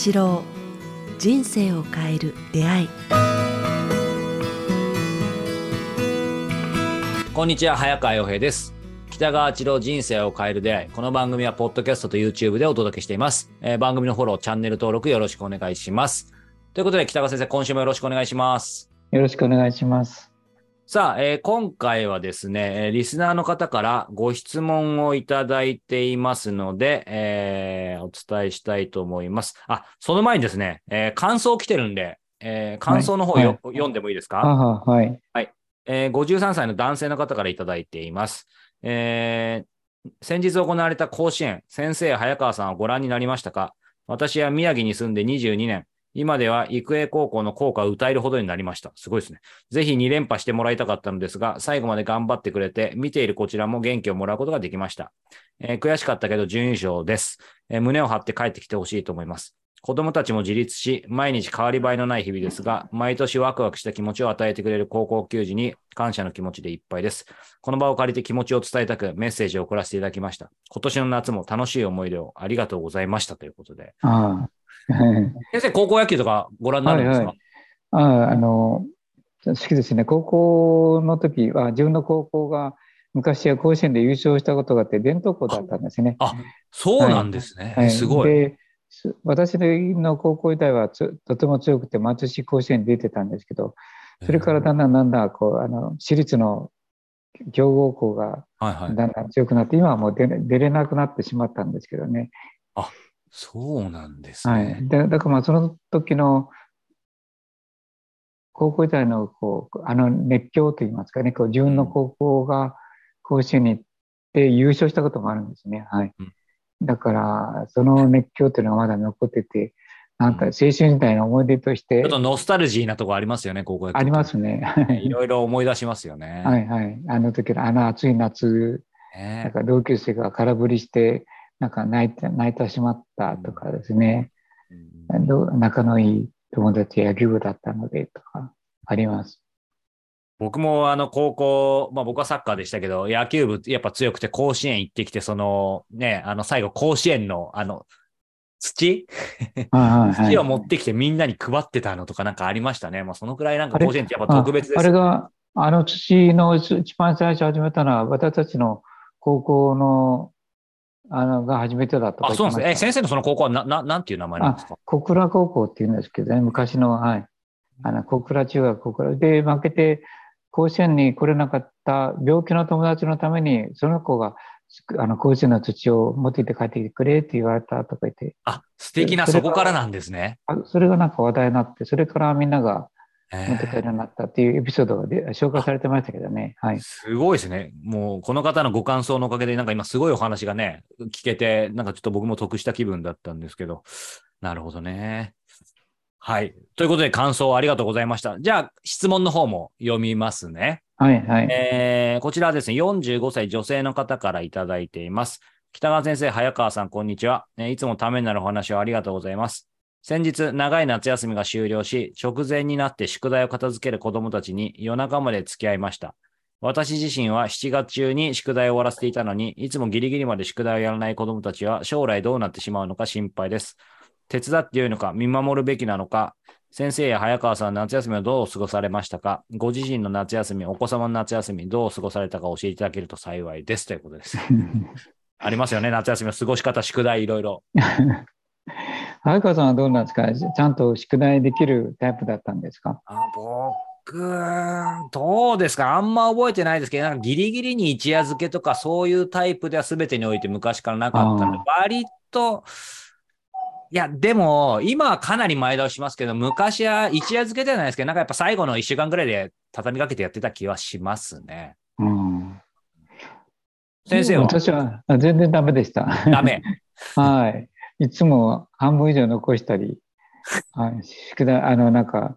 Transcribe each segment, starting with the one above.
一郎人生を変える出会い。こんにちは早川洋平です。北川一郎人生を変える出会い。この番組はポッドキャストと YouTube でお届けしています、えー番組のフォローチャンネル登録よろしくお願いします。ということで北川先生今週もよろしくお願いします。よろしくお願いします。さあ、えー今回はですね、えーリスナーの方からご質問をいただいていますので、えーお伝えしたいと思います。あ、その前にですね、えー感想来てるんで、えー感想の方よ、はい読んでもいいですか、はは、はい。えー53歳の男性の方からいただいています。えー先日行われた甲子園、先生、早川さんはご覧になりましたか？私は宮城に住んで22年。今では育英高校の校歌を歌えるほどになりました。すごいですね。ぜひ2連覇してもらいたかったのですが、最後まで頑張ってくれて、見ているこちらも元気をもらうことができました。えー悔しかったけど準優勝です、えー胸を張って帰ってきてほしいと思います。子供たちも自立し、毎日変わり映えのない日々ですが、毎年ワクワクした気持ちを与えてくれる高校球児に感謝の気持ちでいっぱいです。この場を借りて気持ちを伝えたくメッセージを送らせていただきました。今年の夏も楽しい思い出をありがとうございましたということで。ああ。先生、高校野球とかご覧になるんですか、はいああ、あの、好きですね。高校の時は、自分の高校が昔は甲子園で優勝したことがあって、伝統校だったんですね。あ、そうなんですね。はいすごい。です私の高校時代はつとても強くて、毎年甲子園に出てたんですけど、それからだんだんだんだん、こう、あの、私立の強豪校がはいはい。だんだん強くなって、今はもう出れ出れなくなってしまったんですけどね。そうなんですはね。い。だだからまあその時の高校時代のこうあの熱狂といいますかね、こう自分の高校が甲子園に行って優勝したこともあるんですね。はいうん。だからその熱狂というのがまだ残ってて、なんか青春時代の思い出としてちょっとノスタルジーなとこありますよね、高校。ありますね。はい いろいろ思い出しますよね。はいはい。あの時のあの暑い夏、ねなんか同級生が空振りして、なんか泣いて泣いてしまったとかですね。仲のいい友達野球部だったのでとかあります。僕もあの高校、まあ僕はサッカーでしたけど、野球部やっぱ強くて甲子園行ってきて、そのね、あの最後甲子園のあの土？土を持ってきてみんなに配ってたのとかなんかありましたね。まあそのくらいなんか甲子園ってやっぱ特別ですああれが、あの土の一番最初始めたのは私たちの高校のあのが初めてだとかあ、そうなんですね。え、先生のその高校はな、ななんていう名前なんですか？た小倉高校っていうんですけどね、昔の、はい。あの小倉中学、小倉で負けて甲子園に来れなかった病気の友達のために、その子があの甲子園の土を持ってきて帰ってきてくれって言われたとか言って、あ、素敵なそこからなんですね。あそれがなんか話題になって、それからみんながえ持って帰るようになったっていうエピソードがで紹介されてましたけどね。はい。すごいですね。もう、この方のご感想のおかげで、なんか今すごいお話がね、聞けて、なんかちょっと僕も得した気分だったんですけど。なるほどね。はい。ということで、感想ありがとうございました。じゃあ、質問の方も読みますね。はい、はい。えーこちらはですね、45歳女性の方からいただいています。北川先生、早川さん、こんにちは。えーいつもためになるお話をありがとうございます。先日、長い夏休みが終了し、直前になって宿題を片付ける子供たちに夜中まで付き合いました。私自身は7月中に宿題を終わらせていたのに、いつもギリギリまで宿題をやらない子供たちは将来どうなってしまうのか心配です。手伝ってよいのか、見守るべきなのか、先生や早川さん、夏休みはどう過ごされましたかご自身の夏休み、お子様の夏休み、どう過ごされたか教えていただけると幸いですということです。ありますよね、夏休みの過ごし方、宿題、いろいろ。早川さんはどうなんですかちゃんと宿題できるタイプだったんですか？あ僕、どうですか？あんま覚えてないですけど、なんかギリギリに一夜漬けとか、そういうタイプでは全てにおいて昔からなかったので、割と、いや、でも、今はかなり前倒ししますけど、昔は一夜漬けではないですけど、なんかやっぱ最後の一週間ぐらいで畳みかけてやってた気はしますね。うん。先生は？私はあ全然ダメでした。ダメ。はい。いつも半分以上残したり、はい、宿題、あの、なんか、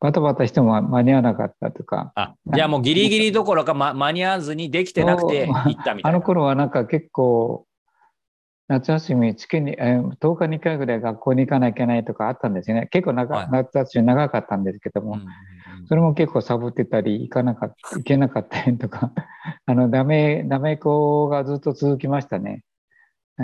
バタバタしても間に合わなかったとか、あ、じゃあもうギリギリどころか、ま、間に合わずにできてなくて行ったみたいな。あの頃はなんか結構、夏休み月に、えー10日に1回ぐらい学校に行かなきゃいけないとかあったんですよね。結構長、はい夏休み長かったんですけども、うんうんうんそれも結構サボってたり、行かなかった、行けなかったりとか、あの、ダメ、ダメ子がずっと続きましたね。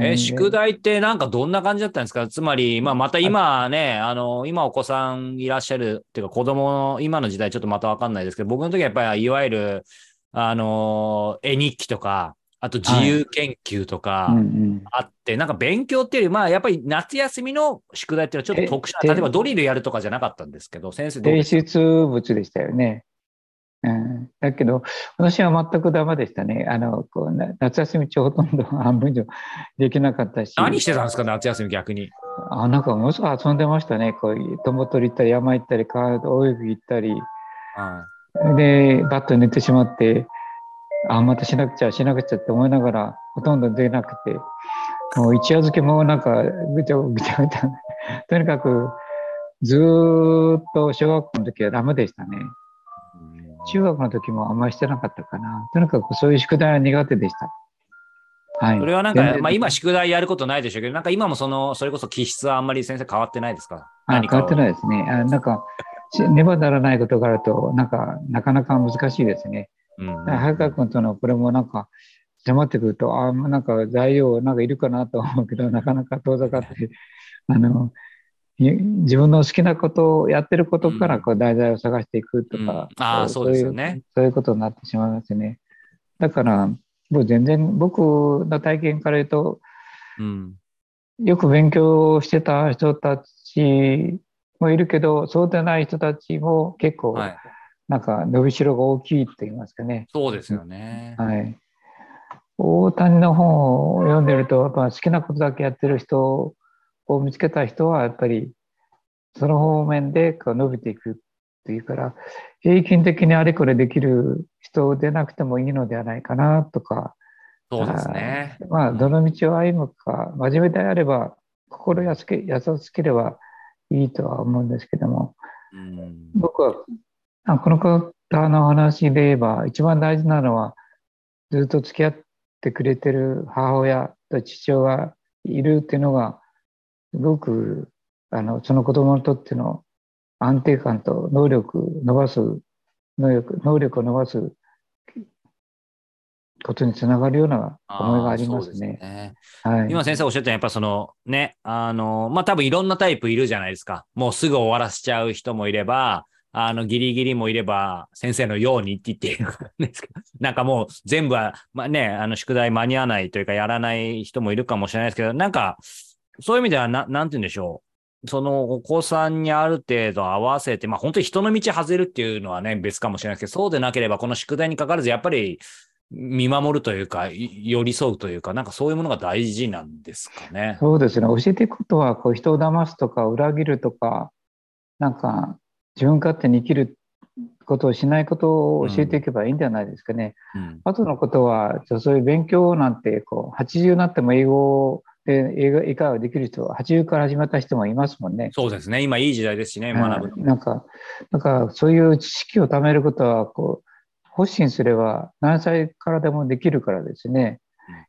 え、宿題ってなんかどんな感じだったんですか？つまり、まあまた今ね、あの、今お子さんいらっしゃるっていうか子供の今の時代ちょっとまたわかんないですけど、僕の時はやっぱりいわゆる、あの、絵日記とか、あと自由研究とかあって、はい。うんうん、なんか勉強っていうより、まあやっぱり夏休みの宿題っていうのはちょっと特殊な、例えばドリルやるとかじゃなかったんですけど、先生提出物でしたよね。うん、だけど、私は全くダメでしたね。あの、こう夏休み中ほとんど半分以上できなかったし。何してたんですか、夏休み逆に？あ、なんかものすごい遊んでましたね。こう、友取り行ったり、山行ったり、川泳ぎ行ったり。はい、で、バット寝てしまって、あ、またしなくちゃ、しなくちゃって思いながら、ほとんど出なくて、もう一夜漬けもなんかぐちゃぐちゃぐちゃ。とにかく、ずっと小学校の時はダメでしたね。中学の時もあんまりしてなかったかな。とにかくそういう宿題は苦手でした。はい。それはなんか、まあ今宿題やることないでしょうけど、なんか今もその、それこそ気質はあんまり先生変わってないですか？あ変わってないですね。あなんか、ねばならないことがあると、なんか、なかなか難しいですね。うん。早川君とのこれもなんか、迫ってくると、あなんか材料なんかいるかなと思うけど、なかなか遠ざかって、あの、自分の好きなことをやってることからこう題材を探していくとか、うんうん、あそうですよねそういうことになってしまいますね。だからもう全然僕の体験から言うと、うん、よく勉強してた人たちもいるけどそうでない人たちも結構、なんか伸びしろが大きいって言いますかね。そうですよね。はい。大谷の本を読んでると、やっぱ好きなことだけやってる人を見つけた人はやっぱりその方面でこう伸びていくっていうから平均的にあれこれできる人でなくてもいいのではないかなとかそうですね。まあどの道を歩むか真面目であれば心優しけ優しければいいとは思うんですけども、うん、僕はこの方の話で言えば一番大事なのはずっと付き合ってくれてる母親と父親がいるっていうのがすごくあのその子供にとっての安定感と能力伸ばす能力能力を伸ばすことにつながるような思いがありますね。すねはい、今先生おっしゃったやっぱそのね、あの、まあ、多分いろんなタイプいるじゃないですか。もうすぐ終わらせちゃう人もいれば、あの、ギリギリもいれば、先生のようにって言っているんですけど、なんかもう全部は、まあね、あの、宿題間に合わないというか、やらない人もいるかもしれないですけど、なんか、そういう意味ではな、なんて言うんでしょう。そのお子さんにある程度合わせて、まあ本当に人の道外れるっていうのはね、別かもしれないですけど、そうでなければこの宿題にかかわらず、やっぱり見守るというか、寄り添うというか、なんかそういうものが大事なんですかね。そうですね。教えていくことは、こう人を騙すとか、裏切るとか、なんか自分勝手に生きることをしないことを教えていけばいいんじゃないですかね。うんうん、後のことは、そういう勉強なんて、こう、80になっても英語で、英会話できる人は、80から始まった人もいますもんね。そうですね。今いい時代ですしね、学ぶ。なんか、なんか、そういう知識を貯めることは、こう、発信すれば何歳からでもできるからですね。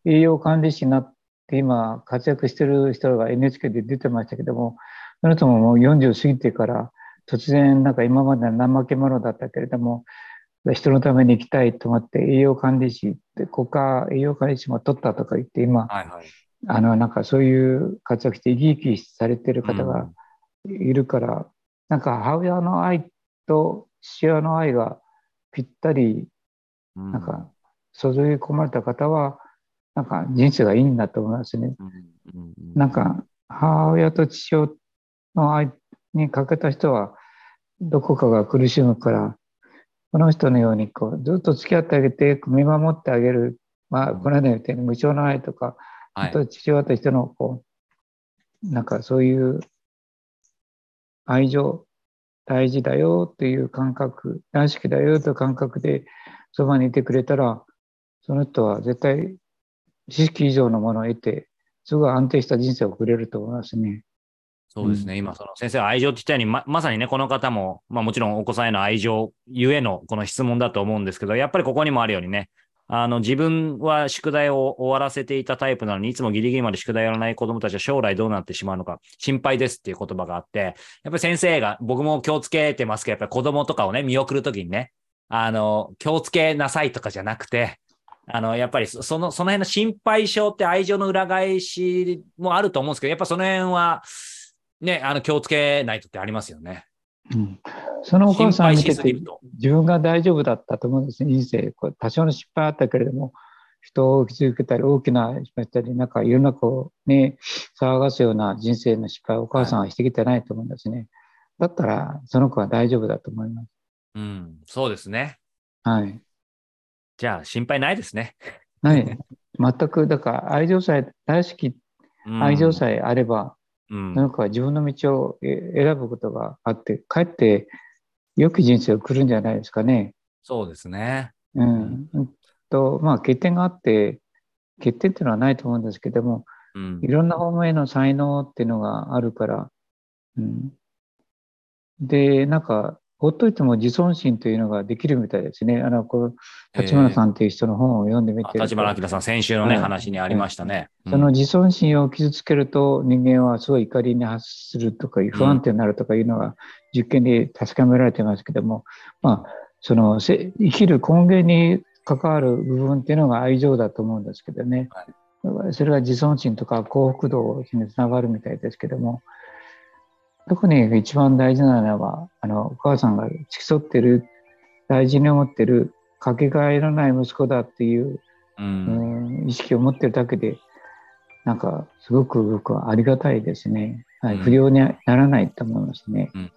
栄養管理士になって今活躍してる人が NHK で出てましたけども、その人ももう40過ぎてから突然なんか今までは怠け者だったけれども、人のために行きたいと思って栄養管理士って国家栄養管理士も取ったとか言って今、はいはいあの、なんかそういう活躍して生き生きされてる方がいるから、うん、なんか母親の愛と父親の愛がぴったり、なんか注ぎ込まれた方は、なんか人生がいいんだと思いますね。なんか母親と父親の愛にかけた人は、どこかが苦しむから、この人のようにこうずっと付き合ってあげて、見守ってあげる、まあ、この間言ったように無償の愛とか、はい、と父親としてのこうなんかそういう愛情大事だよっていう感覚大好きだよという感覚でそばにいてくれたらその人は絶対知識以上のものを得てすごい安定した人生を送れると思いますね。そうですね。うん、今、その先生愛情って言ったように、ま、まさにね、この方も、まあもちろんお子さんへの愛情ゆえのこの質問だと思うんですけど、やっぱりここにもあるようにね、あの、自分は宿題を終わらせていたタイプなのに、いつもギリギリまで宿題やらない子供たちは将来どうなってしまうのか心配ですっていう言葉があって、やっぱり先生が、僕も気をつけてますけど、やっぱり子供とかをね、見送るときにね、あの、気をつけなさいとかじゃなくて、あの、やっぱりその、その辺の心配性って愛情の裏返しもあると思うんですけど、やっぱその辺は、ね、あの、気をつけないとってありますよね。うん、そのお母さんを見てて自分が大丈夫だったと思うんですね、人生。こう多少の失敗あったけれども、人を傷つけたり、大きな失敗したり、なんか世の中をね、騒がすような人生の失敗をお母さんはしてきてないと思うんですね。だったら、その子は大丈夫だと思います。うん、そうですね。はい。じゃあ、心配ないですね。はい。全く、だから愛情さえ、大好き、うん愛情さえあれば、うんその子は自分の道をえ選ぶことがあって、かえって良き人生を送るんじゃないですかね。そうですね。うん。うんと、まあ、欠点があって、欠点っていうのはないと思うんですけども、うんいろんな方面への才能っていうのがあるから、うん。で、なんか、ほっといても自尊心というのができるみたいですね。あの、こう、立花さんという人の本を読んでみて。ると、立花明さん、先週のね、はい話にありましたね。その自尊心を傷つけると人間はすごい怒りに発するとかいう不安定になるとかいうのが実験で確かめられてますけども、まあ、そのせ生きる根源に関わる部分っていうのが愛情だと思うんですけどね。それが自尊心とか幸福度につながるみたいですけども、特に一番大事なのは、あの、お母さんが付き添ってる、大事に思ってる、かけがえのない息子だっていううんうん意識を持ってるだけで、なんか、すごく僕はありがたいですね。はい、うん不良にならないと思いますね。うんうん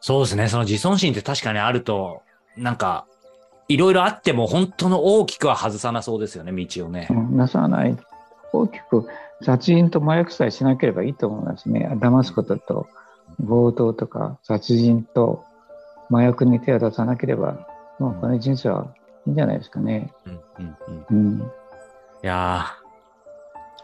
そうですね。その自尊心って確かにあると、なんか、いろいろあっても本当の大きくは外さなそうですよね、道をねう。ん、なさない。大きく殺人と麻薬さえしなければいいと思いますね。騙すことと、強盗とか殺人と麻薬に手を出さなければ、もうこの人生はいいんじゃないですかね。うんうんうんうん。いやー、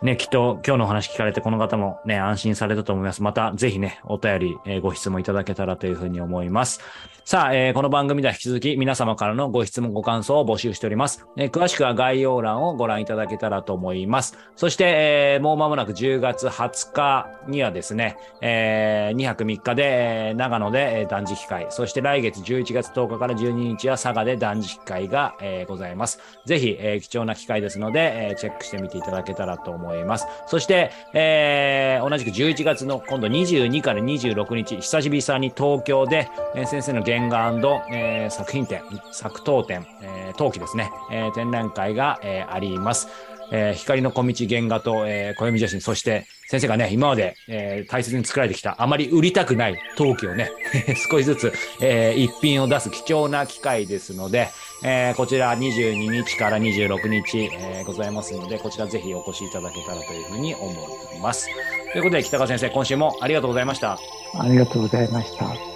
ね、きっと今日のお話聞かれてこの方もね、安心されたと思います。またぜひね、お便り、えーご質問いただけたらというふうに思います。さあ、えーこの番組では引き続き皆様からのご質問、ご感想を募集しております。えー詳しくは概要欄をご覧いただけたらと思います。そして、えーもう間もなく10月20日にはですね、え2泊3日で、えー長野でえー断食会、そして来月11月10日から12日は佐賀で断食会が、えーございます。ぜひ、えー貴重な機会ですので、えーチェックしてみていただけたらと思います。思いますそして、えー同じく11月の今度22から26日、久しぶりに東京で、えー先生の原画、えー作品展、作陶展、えー陶器ですね、えー展覧会が、えーあります。えー光の小道原画と、えー暦写真、そして先生がね、今まで、えー大切に作られてきた、あまり売りたくない陶器をね、少しずつ、えー一品を出す貴重な機会ですので、えーこちら22日から26日、えーございますので、こちらぜひお越しいただけたらというふうに思います。ということで、北川先生、今週もありがとうございました。ありがとうございました。